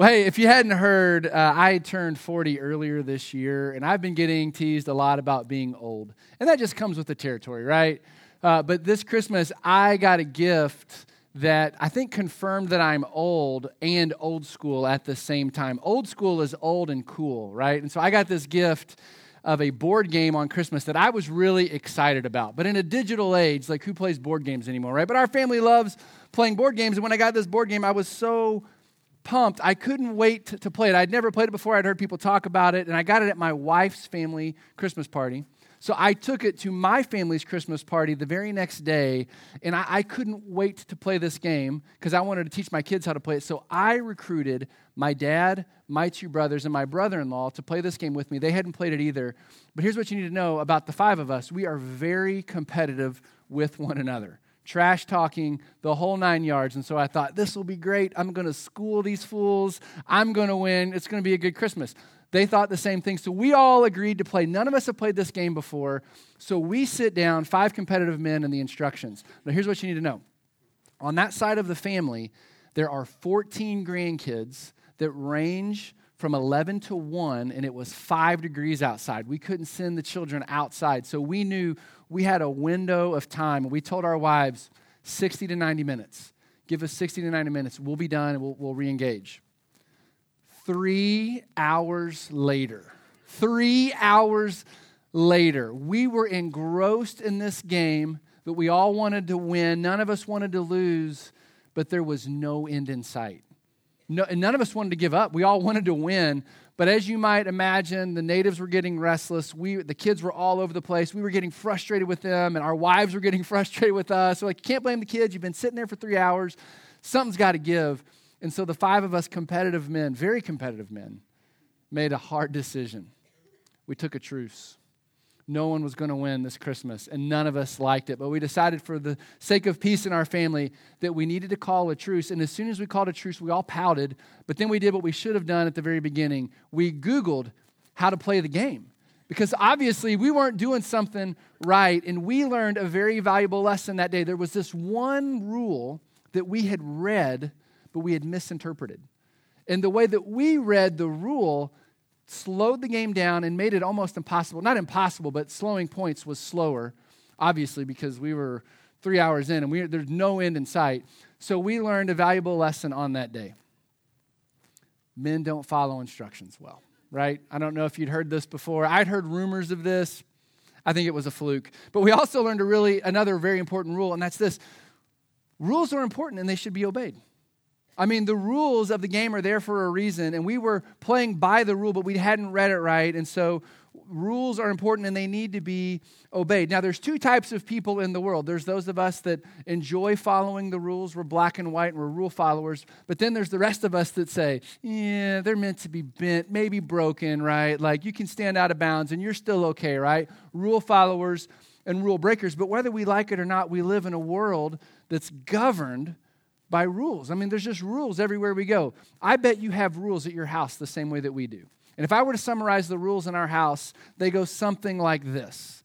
Well, hey, if you hadn't heard, uh, I turned 40 earlier this year, and I've been getting teased a lot about being old. And that just comes with the territory, right? Uh, but this Christmas, I got a gift that I think confirmed that I'm old and old school at the same time. Old school is old and cool, right? And so I got this gift of a board game on Christmas that I was really excited about. But in a digital age, like who plays board games anymore, right? But our family loves playing board games. And when I got this board game, I was so pumped. I couldn't wait to, to, play it. I'd never played it before. I'd heard people talk about it, and I got it at my wife's family Christmas party. So I took it to my family's Christmas party the very next day, and I, I couldn't wait to play this game because I wanted to teach my kids how to play it. So I recruited my dad, my two brothers, and my brother in law to play this game with me. They hadn't played it either. But here's what you need to know about the five of us we are very competitive with one another trash talking, the whole nine yards. And so I thought, this will be great. I'm going to school these fools. I'm going to win. It's going to be a good Christmas. They thought the same thing. So we all agreed to play. None of us have played this game before. So we sit down, five competitive men, and the instructions. Now, here's what you need to know on that side of the family, there are 14 grandkids that range from 11 to 1, and it was five degrees outside. We couldn't send the children outside. So we knew we had a window of time. We told our wives 60 to 90 minutes. Give us 60 to 90 minutes. We'll be done and we'll, we'll re engage. Three hours later, three hours later, we were engrossed in this game that we all wanted to win. None of us wanted to lose, but there was no end in sight. No, none of us wanted to give up. We all wanted to win, but as you might imagine, the natives were getting restless. We, the kids were all over the place. We were getting frustrated with them, and our wives were getting frustrated with us. So, like, you can't blame the kids. You've been sitting there for three hours. Something's got to give. And so, the five of us competitive men, very competitive men, made a hard decision. We took a truce no one was going to win this Christmas, and none of us liked it. But we decided, for the sake of peace in our family, that we needed to call a truce. And as soon as we called a truce, we all pouted. But then we did what we should have done at the very beginning we Googled how to play the game. Because obviously, we weren't doing something right, and we learned a very valuable lesson that day. There was this one rule that we had read, but we had misinterpreted. And the way that we read the rule slowed the game down and made it almost impossible. Not impossible, but slowing points was slower, obviously, because we were three hours in and we, there's no end in sight. So we learned a valuable lesson on that day. Men don't follow instructions well, right? I don't know if you'd heard this before. I'd heard rumors of this. I think it was a fluke. But we also learned a really another very important rule, and that's this. Rules are important and they should be obeyed. I mean, the rules of the game are there for a reason, and we were playing by the rule, but we hadn't read it right. And so, rules are important and they need to be obeyed. Now, there's two types of people in the world there's those of us that enjoy following the rules, we're black and white, and we're rule followers. But then there's the rest of us that say, yeah, they're meant to be bent, maybe broken, right? Like you can stand out of bounds and you're still okay, right? Rule followers and rule breakers. But whether we like it or not, we live in a world that's governed by rules. I mean, there's just rules everywhere we go. I bet you have rules at your house the same way that we do. And if I were to summarize the rules in our house, they go something like this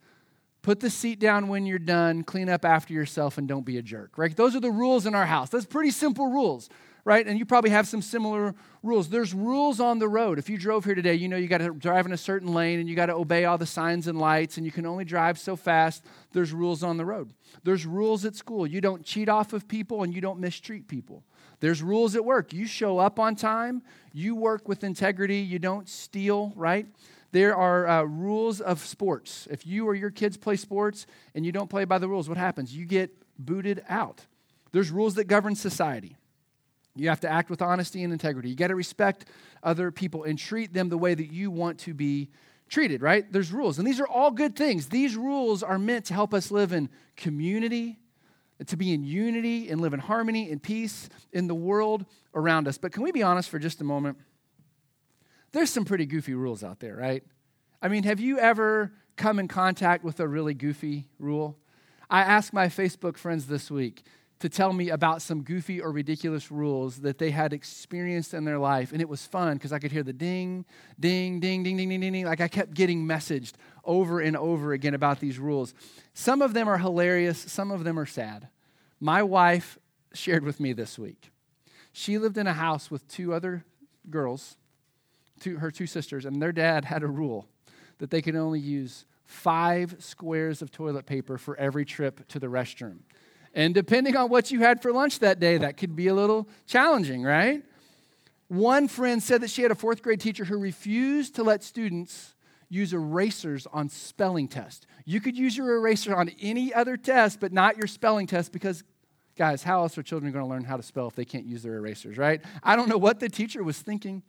Put the seat down when you're done, clean up after yourself, and don't be a jerk, right? Those are the rules in our house. That's pretty simple rules right? And you probably have some similar rules. There's rules on the road. If you drove here today, you know you got to drive in a certain lane and you got to obey all the signs and lights, and you can only drive so fast. There's rules on the road. There's rules at school. You don't cheat off of people and you don't mistreat people. There's rules at work. You show up on time, you work with integrity, you don't steal, right? There are uh, rules of sports. If you or your kids play sports and you don't play by the rules, what happens? You get booted out. There's rules that govern society. You have to act with honesty and integrity. You got to respect other people and treat them the way that you want to be treated, right? There's rules. And these are all good things. These rules are meant to help us live in community, to be in unity and live in harmony and peace in the world around us. But can we be honest for just a moment? There's some pretty goofy rules out there, right? I mean, have you ever come in contact with a really goofy rule? I asked my Facebook friends this week to tell me about some goofy or ridiculous rules that they had experienced in their life. And it was fun because I could hear the ding, ding, ding, ding, ding, ding, ding, ding. Like I kept getting messaged over and over again about these rules. Some of them are hilarious, some of them are sad. My wife shared with me this week. She lived in a house with two other girls, two, her two sisters, and their dad had a rule that they could only use five squares of toilet paper for every trip to the restroom. And depending on what you had for lunch that day, that could be a little challenging, right? One friend said that she had a fourth grade teacher who refused to let students use erasers on spelling tests. You could use your eraser on any other test, but not your spelling test because, guys, how else are children going to learn how to spell if they can't use their erasers, right? I don't know what the teacher was thinking.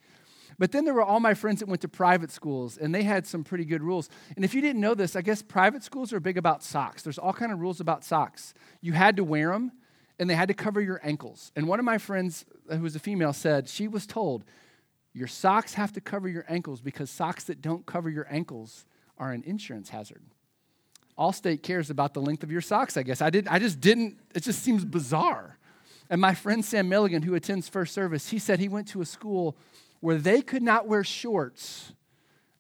But then there were all my friends that went to private schools, and they had some pretty good rules. And if you didn't know this, I guess private schools are big about socks. There's all kind of rules about socks. You had to wear them, and they had to cover your ankles. And one of my friends, uh, who was a female, said she was told, Your socks have to cover your ankles because socks that don't cover your ankles are an insurance hazard. Allstate cares about the length of your socks, I guess. I, did, I just didn't, it just seems bizarre. And my friend Sam Milligan, who attends First Service, he said he went to a school where they could not wear shorts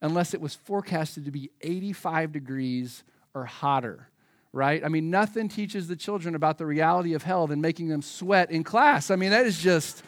unless it was forecasted to be 85 degrees or hotter, right? I mean, nothing teaches the children about the reality of hell than making them sweat in class. I mean, that is just,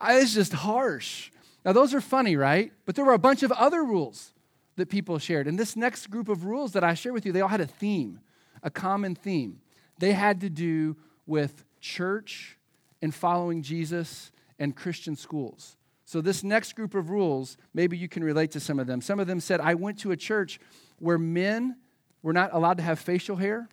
uh, it's just harsh. Now, those are funny, right? But there were a bunch of other rules that people shared. And this next group of rules that I share with you, they all had a theme, a common theme. They had to do with church and following Jesus and Christian schools. So, this next group of rules, maybe you can relate to some of them. Some of them said, I went to a church where men were not allowed to have facial hair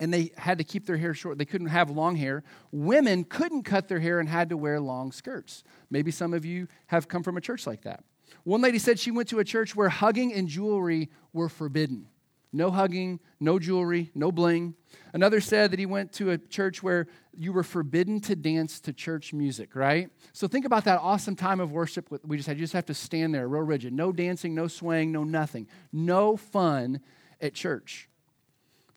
and they had to keep their hair short. They couldn't have long hair. Women couldn't cut their hair and had to wear long skirts. Maybe some of you have come from a church like that. One lady said she went to a church where hugging and jewelry were forbidden. No hugging, no jewelry, no bling. Another said that he went to a church where you were forbidden to dance to church music, right? So think about that awesome time of worship we just had. You just have to stand there real rigid. No dancing, no swaying, no nothing. No fun at church.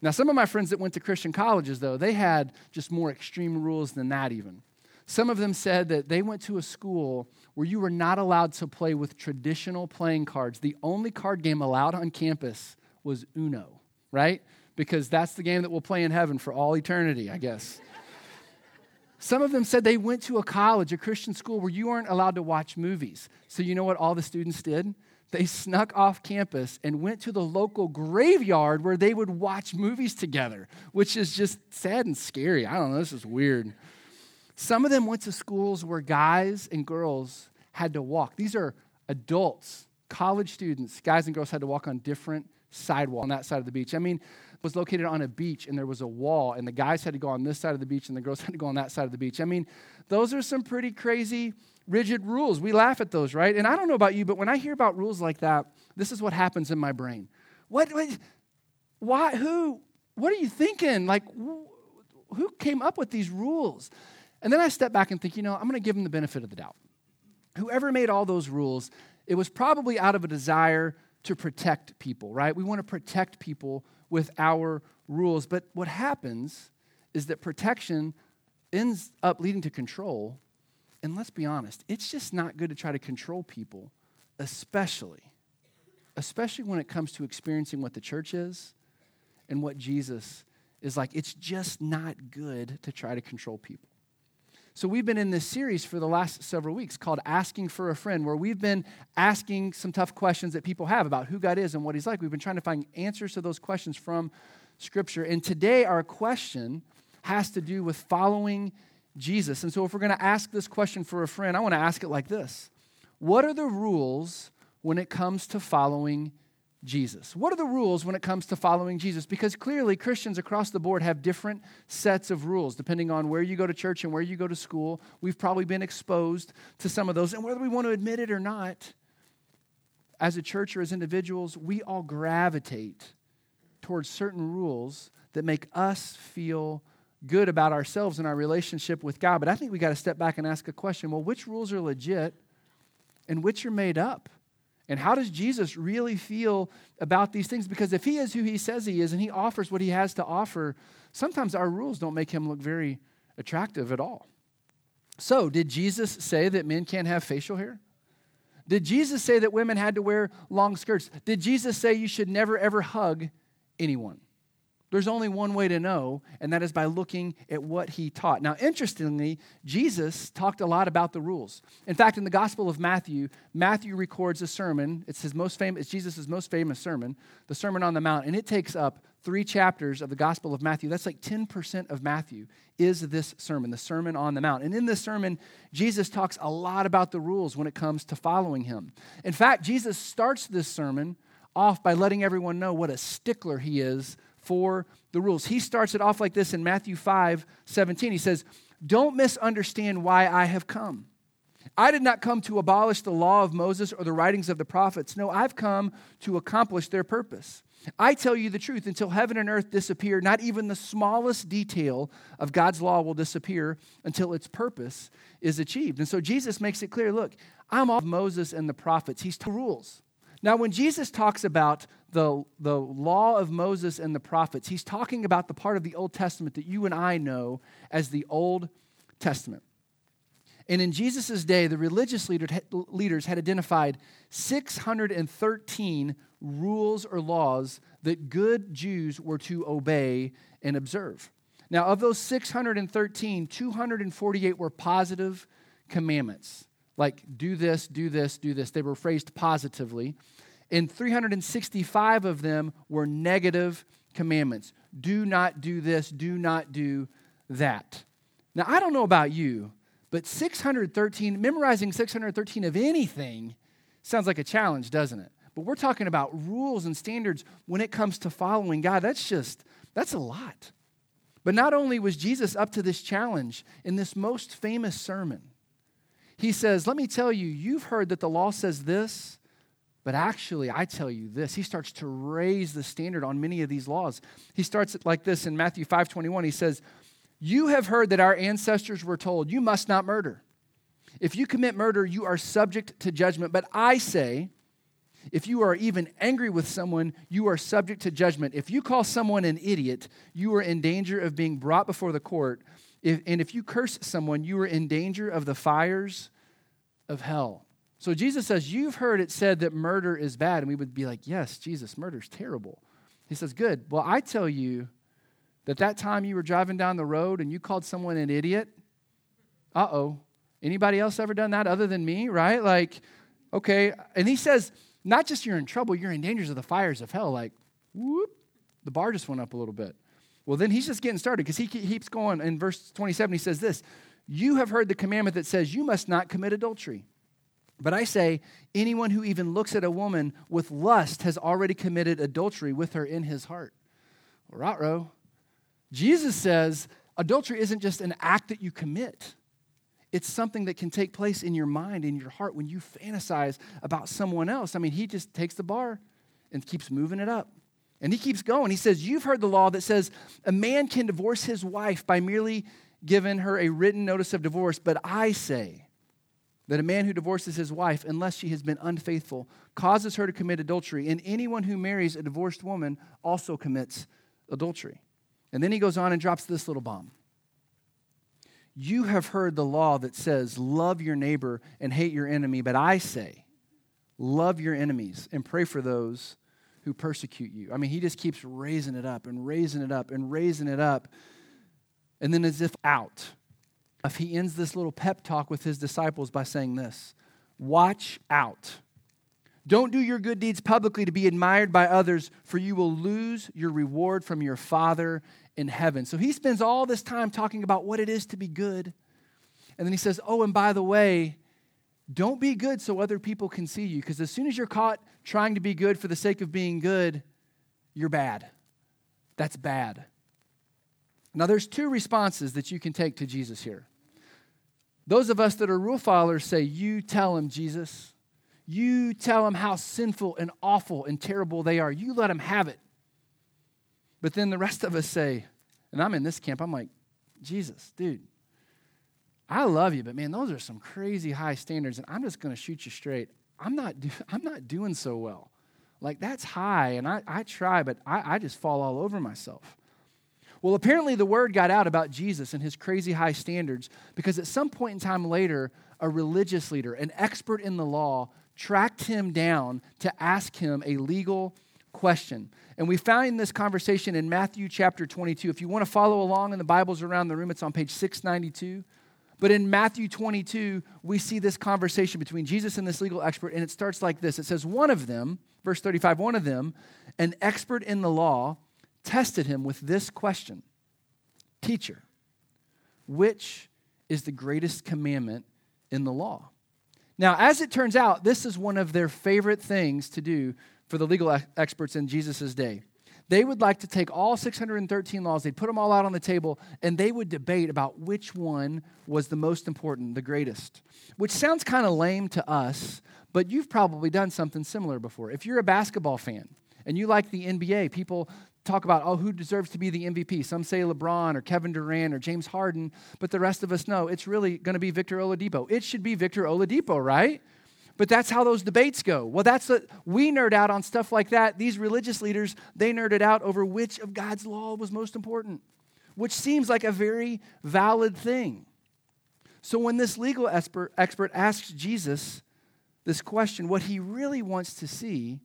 Now, some of my friends that went to Christian colleges, though, they had just more extreme rules than that, even. Some of them said that they went to a school where you were not allowed to play with traditional playing cards. The only card game allowed on campus was Uno, right? Because that's the game that we'll play in heaven for all eternity, I guess. Some of them said they went to a college, a Christian school, where you weren't allowed to watch movies. So, you know what all the students did? They snuck off campus and went to the local graveyard where they would watch movies together, which is just sad and scary. I don't know, this is weird. Some of them went to schools where guys and girls had to walk. These are adults, college students, guys and girls had to walk on different sidewalk on that side of the beach. I mean, was located on a beach and there was a wall and the guys had to go on this side of the beach and the girls had to go on that side of the beach. I mean, those are some pretty crazy rigid rules. We laugh at those, right? And I don't know about you, but when I hear about rules like that, this is what happens in my brain. What, what why who what are you thinking? Like who came up with these rules? And then I step back and think, you know, I'm going to give them the benefit of the doubt. Whoever made all those rules, it was probably out of a desire to protect people, right? We want to protect people with our rules. But what happens is that protection ends up leading to control. And let's be honest, it's just not good to try to control people, especially, especially when it comes to experiencing what the church is and what Jesus is like. It's just not good to try to control people. So, we've been in this series for the last several weeks called Asking for a Friend, where we've been asking some tough questions that people have about who God is and what He's like. We've been trying to find answers to those questions from Scripture. And today, our question has to do with following Jesus. And so, if we're going to ask this question for a friend, I want to ask it like this What are the rules when it comes to following Jesus? What are the rules when it comes to following Jesus? Because clearly Christians across the board have different sets of rules depending on where you go to church and where you go to school. We've probably been exposed to some of those. And whether we want to admit it or not, as a church or as individuals, we all gravitate towards certain rules that make us feel good about ourselves and our relationship with God. But I think we got to step back and ask a question well, which rules are legit and which are made up? And how does Jesus really feel about these things? Because if he is who he says he is and he offers what he has to offer, sometimes our rules don't make him look very attractive at all. So, did Jesus say that men can't have facial hair? Did Jesus say that women had to wear long skirts? Did Jesus say you should never ever hug anyone? There's only one way to know, and that is by looking at what he taught. Now, interestingly, Jesus talked a lot about the rules. In fact, in the Gospel of Matthew, Matthew records a sermon. It's his most famous, it's Jesus' most famous sermon, the Sermon on the Mount, and it takes up three chapters of the Gospel of Matthew. That's like 10% of Matthew is this sermon, the Sermon on the Mount. And in this sermon, Jesus talks a lot about the rules when it comes to following him. In fact, Jesus starts this sermon off by letting everyone know what a stickler he is for the rules. He starts it off like this in Matthew 5 17. He says, Don't misunderstand why I have come. I did not come to abolish the law of Moses or the writings of the prophets. No, I've come to accomplish their purpose. I tell you the truth, until heaven and earth disappear, not even the smallest detail of God's law will disappear until its purpose is achieved. And so Jesus makes it clear look, I'm off Moses and the prophets. He's two rules. Now, when Jesus talks about the, the law of Moses and the prophets, he's talking about the part of the Old Testament that you and I know as the Old Testament. And in Jesus' day, the religious leaders had identified 613 rules or laws that good Jews were to obey and observe. Now, of those 613, 248 were positive commandments, like do this, do this, do this. They were phrased positively and 365 of them were negative commandments. Do not do this, do not do that. Now, I don't know about you, but 613, memorizing 613 of anything sounds like a challenge, doesn't it? But we're talking about rules and standards when it comes to following God. That's just, that's a lot. But not only was Jesus up to this challenge in this most famous sermon, he says, Let me tell you, you've heard that the law says this, but actually, I tell you this, he starts to raise the standard on many of these laws. He starts it like this in Matthew 5 21. He says, You have heard that our ancestors were told, You must not murder. If you commit murder, you are subject to judgment. But I say, if you are even angry with someone, you are subject to judgment. If you call someone an idiot, you are in danger of being brought before the court. If, and if you curse someone, you are in danger of the fires of hell. So Jesus says, You've heard it said that murder is bad. And we would be like, Yes, Jesus, murder's terrible. He says, Good. Well, I tell you that that time you were driving down the road and you called someone an idiot, uh oh. Anybody else ever done that other than me, right? Like, okay. And he says, Not just you're in trouble, you're in dangers of the fires of hell. Like, whoop, the bar just went up a little bit. Well, then he's just getting started because he keeps going. In verse 27, he says this You have heard the commandment that says, You must not commit adultery. But I say, anyone who even looks at a woman with lust has already committed adultery with her in his heart. Rotro. Jesus says adultery isn't just an act that you commit. It's something that can take place in your mind, in your heart, when you fantasize about someone else. I mean, he just takes the bar and keeps moving it up. And he keeps going. He says, You've heard the law that says a man can divorce his wife by merely giving her a written notice of divorce, but I say, that a man who divorces his wife, unless she has been unfaithful, causes her to commit adultery, and anyone who marries a divorced woman also commits adultery. And then he goes on and drops this little bomb. You have heard the law that says, Love your neighbor and hate your enemy, but I say, Love your enemies and pray for those who persecute you. I mean, he just keeps raising it up and raising it up and raising it up. And then, as if out, he ends this little pep talk with his disciples by saying this Watch out. Don't do your good deeds publicly to be admired by others, for you will lose your reward from your Father in heaven. So he spends all this time talking about what it is to be good. And then he says, Oh, and by the way, don't be good so other people can see you, because as soon as you're caught trying to be good for the sake of being good, you're bad. That's bad. Now, there's two responses that you can take to Jesus here. Those of us that are rule followers say, You tell them, Jesus. You tell them how sinful and awful and terrible they are. You let them have it. But then the rest of us say, and I'm in this camp, I'm like, Jesus, dude, I love you, but man, those are some crazy high standards, and I'm just going to shoot you straight. I'm not, do, I'm not doing so well. Like, that's high, and I, I try, but I, I just fall all over myself. Well, apparently the word got out about Jesus and his crazy high standards because at some point in time later, a religious leader, an expert in the law, tracked him down to ask him a legal question. And we find this conversation in Matthew chapter 22. If you want to follow along in the Bibles around the room, it's on page 692. But in Matthew 22, we see this conversation between Jesus and this legal expert, and it starts like this It says, One of them, verse 35, one of them, an expert in the law, tested him with this question Teacher, which is the greatest commandment in the law? Now, as it turns out, this is one of their favorite things to do for the legal experts in Jesus' day. They would like to take all 613 laws, they'd put them all out on the table, and they would debate about which one was the most important, the greatest. Which sounds kind of lame to us, but you've probably done something similar before. If you're a basketball fan and you like the NBA, people talk about, oh, who deserves to be the MVP? Some say LeBron or Kevin Durant or James Harden, but the rest of us know it's really going to be Victor Oladipo. It should be Victor Oladipo, right? But that's how those debates go. Well, that's what we nerd out on stuff like that. These religious leaders, they nerded out over which of God's law was most important, which seems like a very valid thing. So when this legal expert, expert asks Jesus this question, what he really wants to see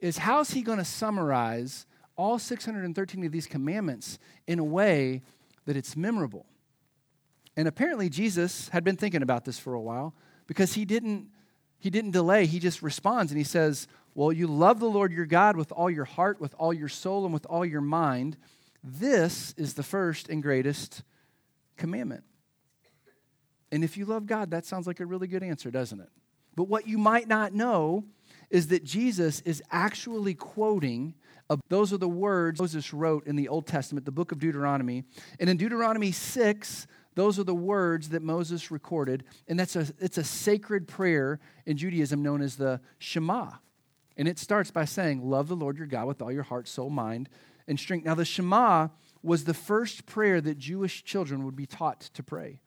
is how's he going to summarize all 613 of these commandments in a way that it's memorable. And apparently Jesus had been thinking about this for a while because he didn't he didn't delay. He just responds and he says, Well, you love the Lord your God with all your heart, with all your soul, and with all your mind. This is the first and greatest commandment. And if you love God, that sounds like a really good answer, doesn't it? But what you might not know is that Jesus is actually quoting, those are the words Moses wrote in the Old Testament, the book of Deuteronomy. And in Deuteronomy 6, those are the words that Moses recorded, and that's a, it's a sacred prayer in Judaism known as the Shema. And it starts by saying, Love the Lord your God with all your heart, soul, mind, and strength. Now, the Shema was the first prayer that Jewish children would be taught to pray.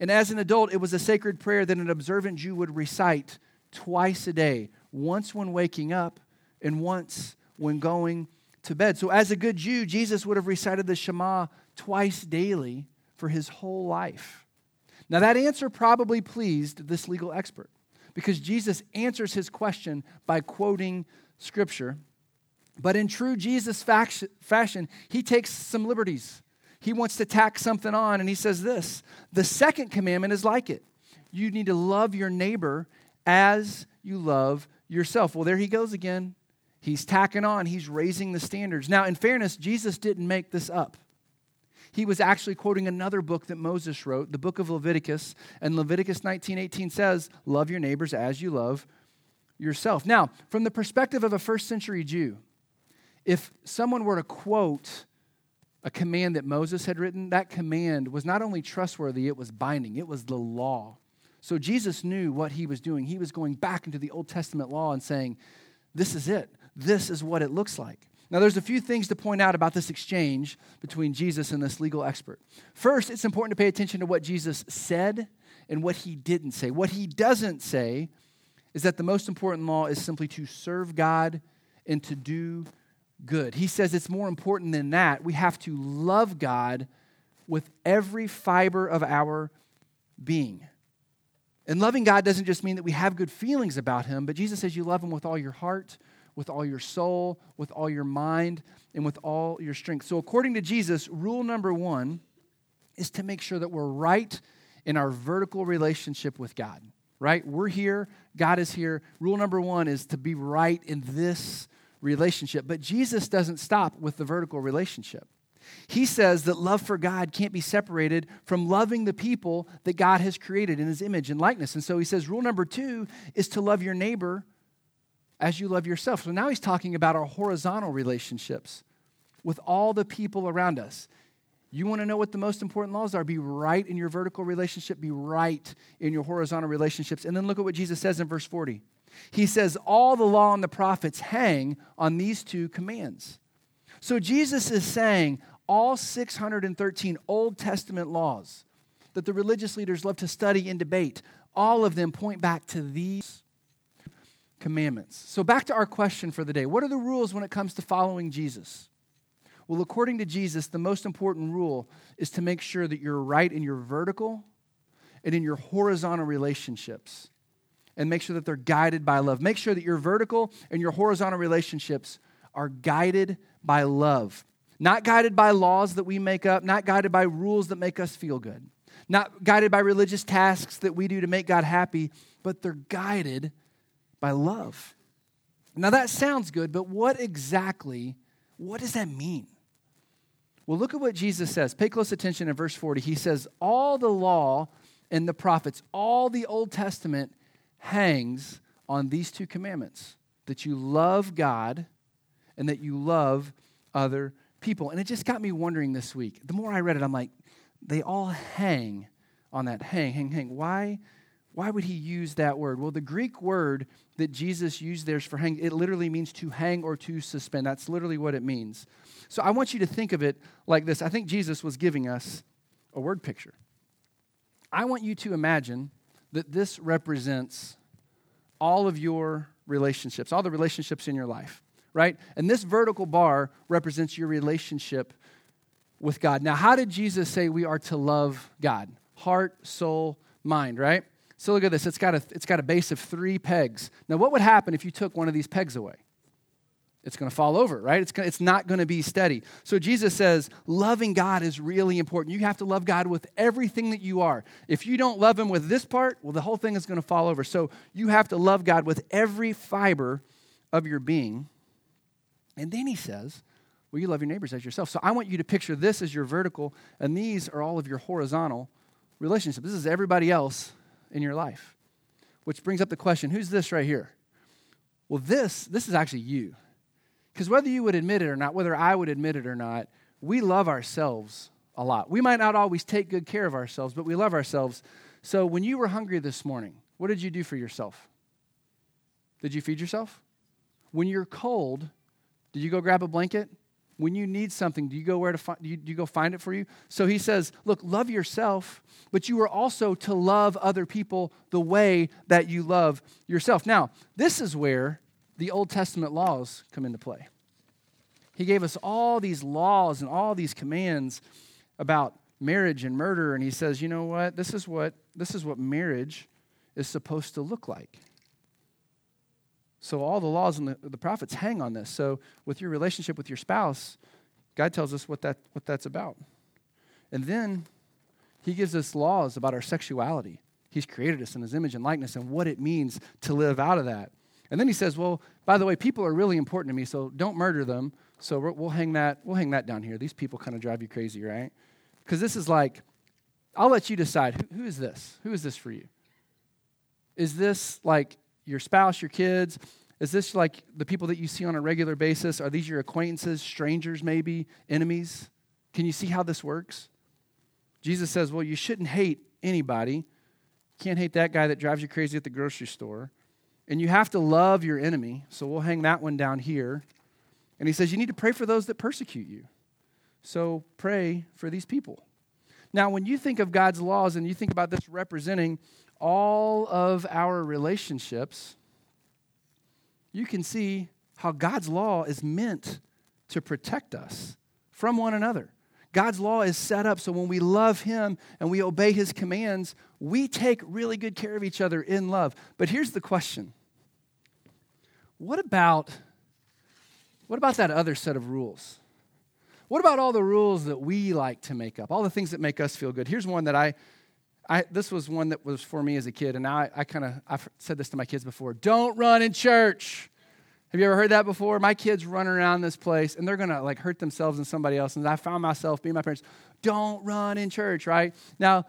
And as an adult, it was a sacred prayer that an observant Jew would recite twice a day, once when waking up and once when going to bed. So, as a good Jew, Jesus would have recited the Shema twice daily for his whole life. Now, that answer probably pleased this legal expert because Jesus answers his question by quoting scripture. But in true Jesus fashion, he takes some liberties. He wants to tack something on, and he says this The second commandment is like it. You need to love your neighbor as you love yourself. Well, there he goes again. He's tacking on, he's raising the standards. Now, in fairness, Jesus didn't make this up he was actually quoting another book that Moses wrote, the book of Leviticus. And Leviticus 19:18 says, "Love your neighbors as you love yourself." Now, from the perspective of a first century Jew, if someone were to quote a command that Moses had written, that command was not only trustworthy, it was binding, it was the law. So Jesus knew what he was doing. He was going back into the Old Testament law and saying, This is it. This is what it looks like. Now, there's a few things to point out about this exchange between Jesus and this legal expert. First, it's important to pay attention to what Jesus said and what he didn't say. What he doesn't say is that the most important law is simply to serve God and to do good. He says it's more important than that. We have to love God with every fiber of our being. And loving God doesn't just mean that we have good feelings about Him, but Jesus says you love Him with all your heart, with all your soul, with all your mind, and with all your strength. So, according to Jesus, rule number one is to make sure that we're right in our vertical relationship with God, right? We're here, God is here. Rule number one is to be right in this relationship. But Jesus doesn't stop with the vertical relationship. He says that love for God can't be separated from loving the people that God has created in his image and likeness. And so he says rule number two is to love your neighbor as you love yourself. So now he's talking about our horizontal relationships with all the people around us. You want to know what the most important laws are? Be right in your vertical relationship, be right in your horizontal relationships. And then look at what Jesus says in verse 40. He says, All the law and the prophets hang on these two commands. So Jesus is saying all 613 Old Testament laws that the religious leaders love to study and debate, all of them point back to these commandments. So, back to our question for the day what are the rules when it comes to following Jesus? Well, according to Jesus, the most important rule is to make sure that you're right in your vertical and in your horizontal relationships. And make sure that they're guided by love. Make sure that your vertical and your horizontal relationships are guided by love, not guided by laws that we make up, not guided by rules that make us feel good, not guided by religious tasks that we do to make God happy, but they're guided by love. Now that sounds good, but what exactly, what does that mean? Well, look at what Jesus says. Pay close attention in verse 40. He says, All the law and the prophets, all the Old Testament hangs on these two commandments that you love God and that you love other people. And it just got me wondering this week. The more I read it, I'm like, they all hang on that hang, hang, hang. Why? Why would he use that word? Well, the Greek word that Jesus used there is for hang, it literally means to hang or to suspend. That's literally what it means. So I want you to think of it like this. I think Jesus was giving us a word picture. I want you to imagine that this represents all of your relationships, all the relationships in your life, right? And this vertical bar represents your relationship with God. Now, how did Jesus say we are to love God? Heart, soul, mind, right? So look at this. It's got a, it's got a base of three pegs. Now, what would happen if you took one of these pegs away? It's going to fall over, right? It's, gonna, it's not going to be steady. So Jesus says loving God is really important. You have to love God with everything that you are. If you don't love Him with this part, well, the whole thing is going to fall over. So you have to love God with every fiber of your being. And then He says, well, you love your neighbors as yourself. So I want you to picture this as your vertical, and these are all of your horizontal relationships. This is everybody else in your life. Which brings up the question who's this right here? Well, this, this is actually you. Because whether you would admit it or not, whether I would admit it or not, we love ourselves a lot. We might not always take good care of ourselves, but we love ourselves. So when you were hungry this morning, what did you do for yourself? Did you feed yourself? When you're cold, did you go grab a blanket? When you need something, do you go where to find? Do you, do you go find it for you? So he says, look, love yourself, but you are also to love other people the way that you love yourself. Now, this is where the Old Testament laws come into play. He gave us all these laws and all these commands about marriage and murder, and he says, you know what? This is what this is what marriage is supposed to look like. So all the laws and the, the prophets hang on this. So with your relationship with your spouse, God tells us what, that, what that's about. And then he gives us laws about our sexuality. He's created us in his image and likeness and what it means to live out of that. And then he says, well, by the way, people are really important to me, so don't murder them. So we'll hang that, we'll hang that down here. These people kind of drive you crazy, right? Because this is like, I'll let you decide who, who is this? Who is this for you? Is this like your spouse, your kids? Is this like the people that you see on a regular basis? Are these your acquaintances, strangers, maybe, enemies? Can you see how this works? Jesus says, well, you shouldn't hate anybody. Can't hate that guy that drives you crazy at the grocery store. And you have to love your enemy. So we'll hang that one down here. And he says, you need to pray for those that persecute you. So pray for these people. Now, when you think of God's laws and you think about this representing all of our relationships, you can see how God's law is meant to protect us from one another. God's law is set up so when we love Him and we obey His commands, we take really good care of each other in love. But here's the question What about, what about that other set of rules? What about all the rules that we like to make up? All the things that make us feel good? Here's one that I I, this was one that was for me as a kid, and I, I kind of I've said this to my kids before. Don't run in church. Have you ever heard that before? My kids run around this place, and they're gonna like hurt themselves and somebody else. And I found myself being my parents. Don't run in church, right? Now,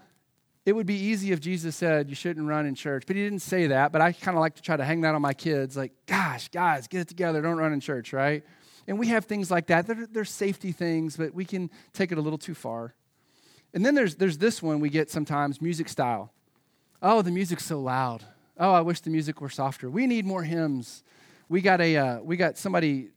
it would be easy if Jesus said you shouldn't run in church, but he didn't say that. But I kind of like to try to hang that on my kids, like, gosh, guys, get it together. Don't run in church, right? And we have things like that. They're, they're safety things, but we can take it a little too far. And then there's, there's this one we get sometimes music style. Oh, the music's so loud. Oh, I wish the music were softer. We need more hymns. We got, a, uh, we got somebody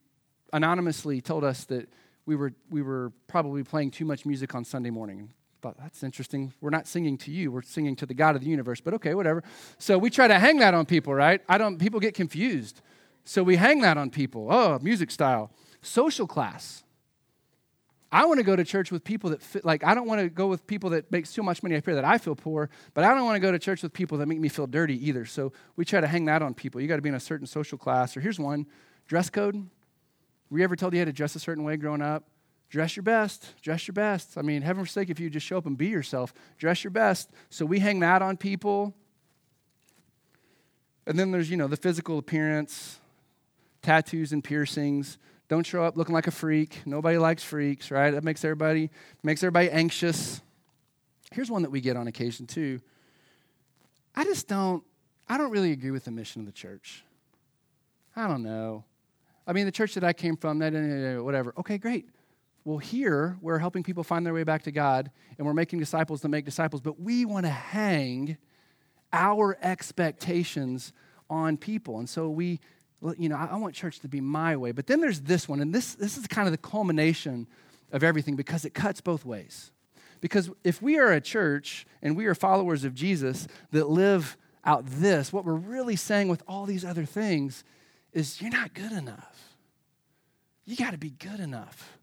anonymously told us that we were, we were probably playing too much music on Sunday morning. Thought that's interesting. We're not singing to you, we're singing to the God of the universe, but okay, whatever. So we try to hang that on people, right? I don't, people get confused. So we hang that on people. Oh, music style. Social class. I want to go to church with people that fit, like, I don't want to go with people that make too much money up here that I feel poor, but I don't want to go to church with people that make me feel dirty either. So we try to hang that on people. You got to be in a certain social class. Or here's one dress code. Were you ever told you had to dress a certain way growing up? Dress your best. Dress your best. I mean, heaven forsake if you just show up and be yourself. Dress your best. So we hang that on people. And then there's, you know, the physical appearance, tattoos and piercings. Don't show up looking like a freak. Nobody likes freaks, right? That makes everybody makes everybody anxious. Here's one that we get on occasion too. I just don't I don't really agree with the mission of the church. I don't know. I mean, the church that I came from, that eh, eh, eh, whatever. Okay, great. Well, here we're helping people find their way back to God and we're making disciples to make disciples, but we want to hang our expectations on people. And so we, you know, I, want church to be my way. But then there's this one, and this, this is kind of the culmination of everything because it cuts both ways. Because if we are a church and we are followers of Jesus that live out this, what we're really saying with all these other things is you're not good enough. You got to be good enough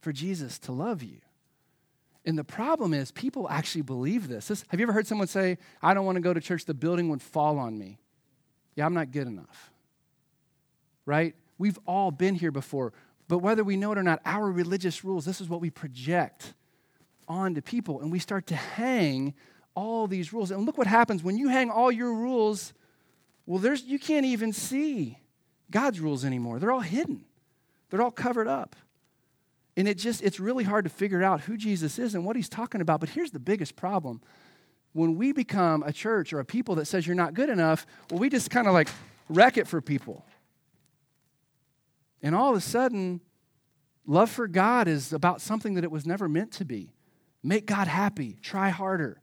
for Jesus to love you. And the problem is, people actually believe this. this. Have you ever heard someone say, I don't want to go to church, the building would fall on me? Yeah, I'm not good enough. Right? We've all been here before. But whether we know it or not, our religious rules, this is what we project onto people. And we start to hang all these rules. And look what happens when you hang all your rules, well, there's, you can't even see God's rules anymore. They're all hidden, they're all covered up. And it just, it's really hard to figure out who Jesus is and what he's talking about. But here's the biggest problem. When we become a church or a people that says you're not good enough, well, we just kind of like wreck it for people. And all of a sudden, love for God is about something that it was never meant to be. Make God happy, try harder,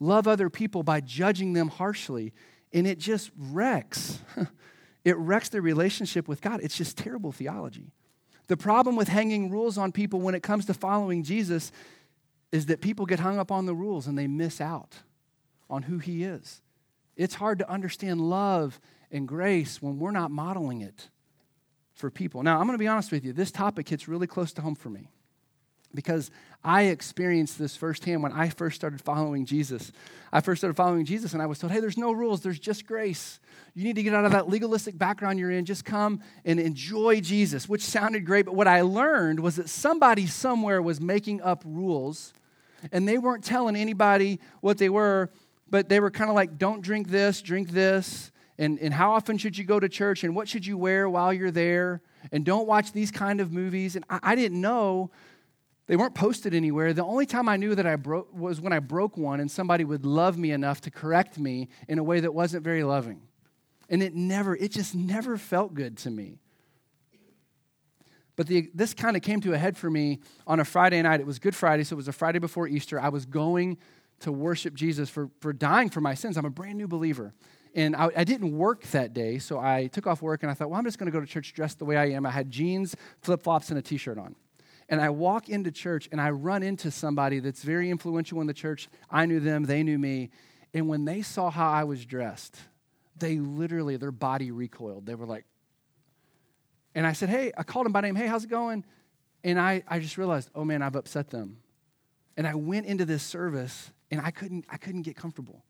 love other people by judging them harshly. And it just wrecks. it wrecks the relationship with God. It's just terrible theology. The problem with hanging rules on people when it comes to following Jesus is that people get hung up on the rules and they miss out on who he is. It's hard to understand love and grace when we're not modeling it for people. Now, I'm going to be honest with you. This topic hits really close to home for me because I experienced this firsthand when I first started following Jesus. I first started following Jesus and I was told, hey, there's no rules, there's just grace. You need to get out of that legalistic background you're in. Just come and enjoy Jesus, which sounded great. But what I learned was that somebody somewhere was making up rules and they weren't telling anybody what they were, but they were kind of like, don't drink this, drink this. And, and how often should you go to church? And what should you wear while you're there? And don't watch these kind of movies. And I, I didn't know they weren't posted anywhere. The only time I knew that I broke was when I broke one and somebody would love me enough to correct me in a way that wasn't very loving. And it never, it just never felt good to me. But the, this kind of came to a head for me on a Friday night. It was Good Friday, so it was a Friday before Easter. I was going to worship Jesus for, for dying for my sins. I'm a brand new believer. And I, I didn't work that day, so I took off work and I thought, well, I'm just going to go to church dressed the way I am. I had jeans, flip flops, and a t shirt on and I walk into church and I run into somebody that's very influential in the church. I knew them, they knew me. And when they saw how I was dressed, they literally, their body recoiled. They were like, and I said, Hey, I called them by name. Hey, how's it going? And I, I just realized, oh man, I've upset them. And I went into this service and I couldn't, I couldn't get comfortable.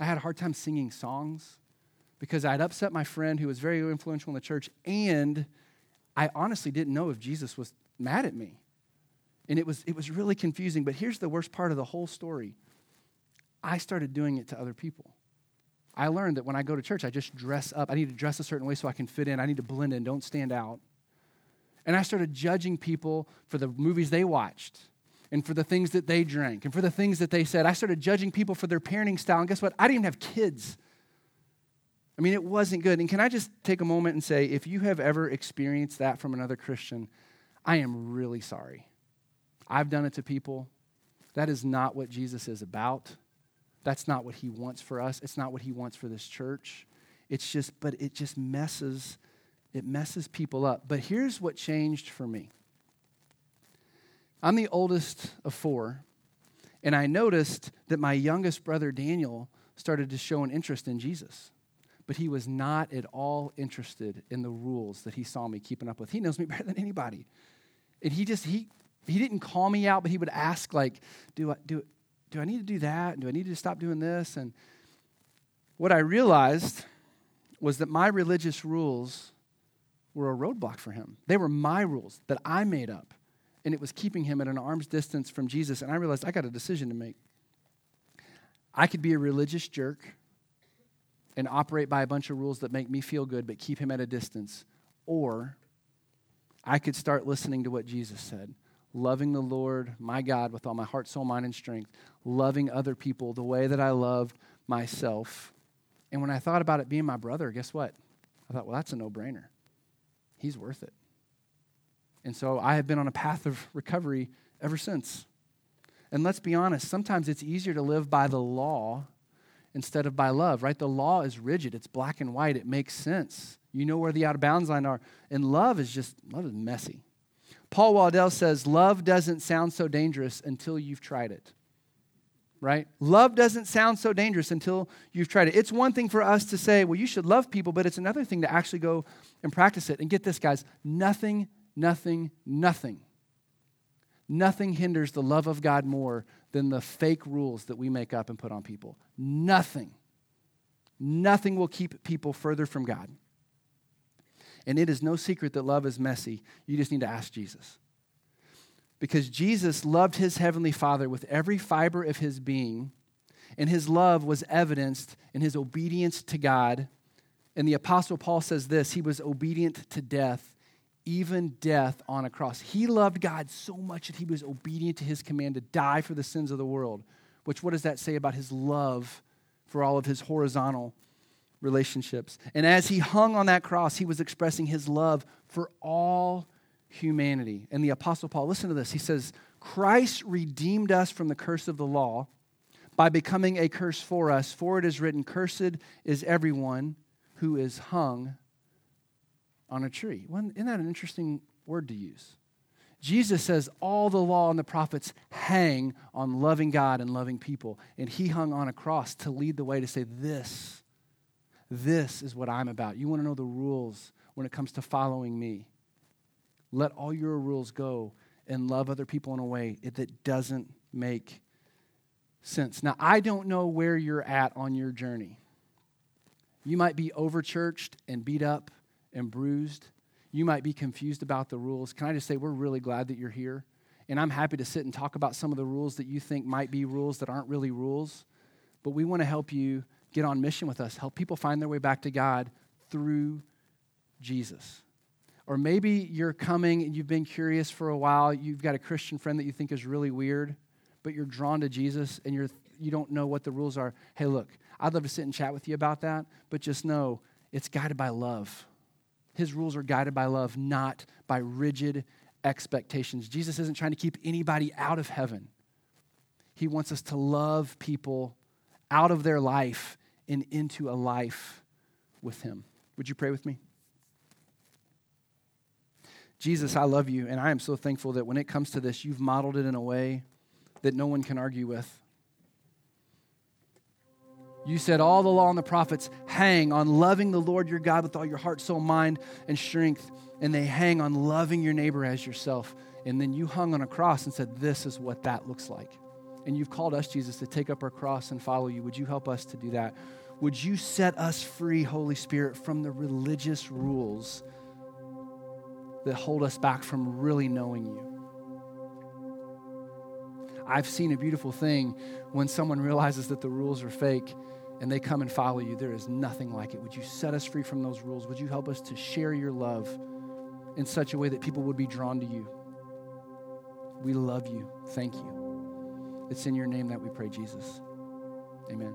I had a hard time singing songs because I'd upset my friend who was very influential in the church, and I honestly didn't know if Jesus was mad at me. And it was, it was really confusing. But here's the worst part of the whole story I started doing it to other people. I learned that when I go to church, I just dress up. I need to dress a certain way so I can fit in. I need to blend in, don't stand out. And I started judging people for the movies they watched and for the things that they drank and for the things that they said. I started judging people for their parenting style. And guess what? I didn't even have kids. I mean, it wasn't good. And can I just take a moment and say, if you have ever experienced that from another Christian, I am really sorry. I've done it to people. That is not what Jesus is about. That's not what he wants for us. It's not what he wants for this church. It's just, but it just messes, it messes people up. But here's what changed for me. I'm the oldest of four, and I noticed that my youngest brother Daniel started to show an interest in Jesus. But he was not at all interested in the rules that he saw me keeping up with. He knows me better than anybody. And he just, he, he didn't call me out, but he would ask, like, do I, do, do I need to do that? And do I need to stop doing this? And what I realized was that my religious rules were a roadblock for him. They were my rules that I made up, and it was keeping him at an arm's distance from Jesus. And I realized I got a decision to make. I could be a religious jerk and operate by a bunch of rules that make me feel good but keep him at a distance, or I could start listening to what Jesus said loving the Lord, my God, with all my heart, soul, mind, and strength, loving other people the way that I loved myself. And when I thought about it being my brother, guess what? I thought, well, that's a no brainer. He's worth it. And so I have been on a path of recovery ever since. And let's be honest, sometimes it's easier to live by the law instead of by love, right? The law is rigid, it's black and white, it makes sense. You know where the out of bounds line are. And love is just, love is messy. Paul Waddell says, love doesn't sound so dangerous until you've tried it. Right? Love doesn't sound so dangerous until you've tried it. It's one thing for us to say, well, you should love people, but it's another thing to actually go and practice it. And get this, guys nothing, nothing, nothing, nothing hinders the love of God more than the fake rules that we make up and put on people. Nothing. Nothing will keep people further from God. And it is no secret that love is messy. You just need to ask Jesus. Because Jesus loved his heavenly Father with every fiber of his being, and his love was evidenced in his obedience to God. And the Apostle Paul says this he was obedient to death, even death on a cross. He loved God so much that he was obedient to his command to die for the sins of the world. Which, what does that say about his love for all of his horizontal relationships. And as he hung on that cross, he was expressing his love for all humanity. And the Apostle Paul, listen to this. He says, Christ redeemed us from the curse of the law by becoming a curse for us. For it is written, Cursed is everyone who is hung on a tree. Well, isn't that an interesting word to use? Jesus says all the law and the prophets hang on loving God and loving people. And he hung on a cross to lead the way to say, This this is what I'm about. You want to know the rules when it comes to following me. Let all your rules go and love other people in a way that doesn't make sense. Now, I don't know where you're at on your journey. You might be overchurched and beat up and bruised. You might be confused about the rules. Can I just say, we're really glad that you're here. And I'm happy to sit and talk about some of the rules that you think might be rules that aren't really rules. But we want to help you get on mission with us, help people find their way back to God through Jesus. Or maybe you're coming and you've been curious for a while, you've got a Christian friend that you think is really weird, but you're drawn to Jesus and you're you don't know what the rules are. Hey, look, I'd love to sit and chat with you about that, but just know it's guided by love. His rules are guided by love, not by rigid expectations. Jesus isn't trying to keep anybody out of heaven. He wants us to love people out of their life and into a life with Him. Would you pray with me? Jesus, I love you, and I am so thankful that when it comes to this, you've modeled it in a way that no one can argue with. You said all the law and the prophets hang on loving the Lord your God with all your heart, soul, mind, and strength, and they hang on loving your neighbor as yourself. And then you hung on a cross and said, This is what that looks like. And you've called us, Jesus, to take up our cross and follow you. Would you help us to do that? Would you set us free, Holy Spirit, from the religious rules that hold us back from really knowing you? I've seen a beautiful thing when someone realizes that the rules are fake and they come and follow you. There is nothing like it. Would you set us free from those rules? Would you help us to share your love in such a way that people would be drawn to you? We love you. Thank you. It's in your name that we pray, Jesus. Amen.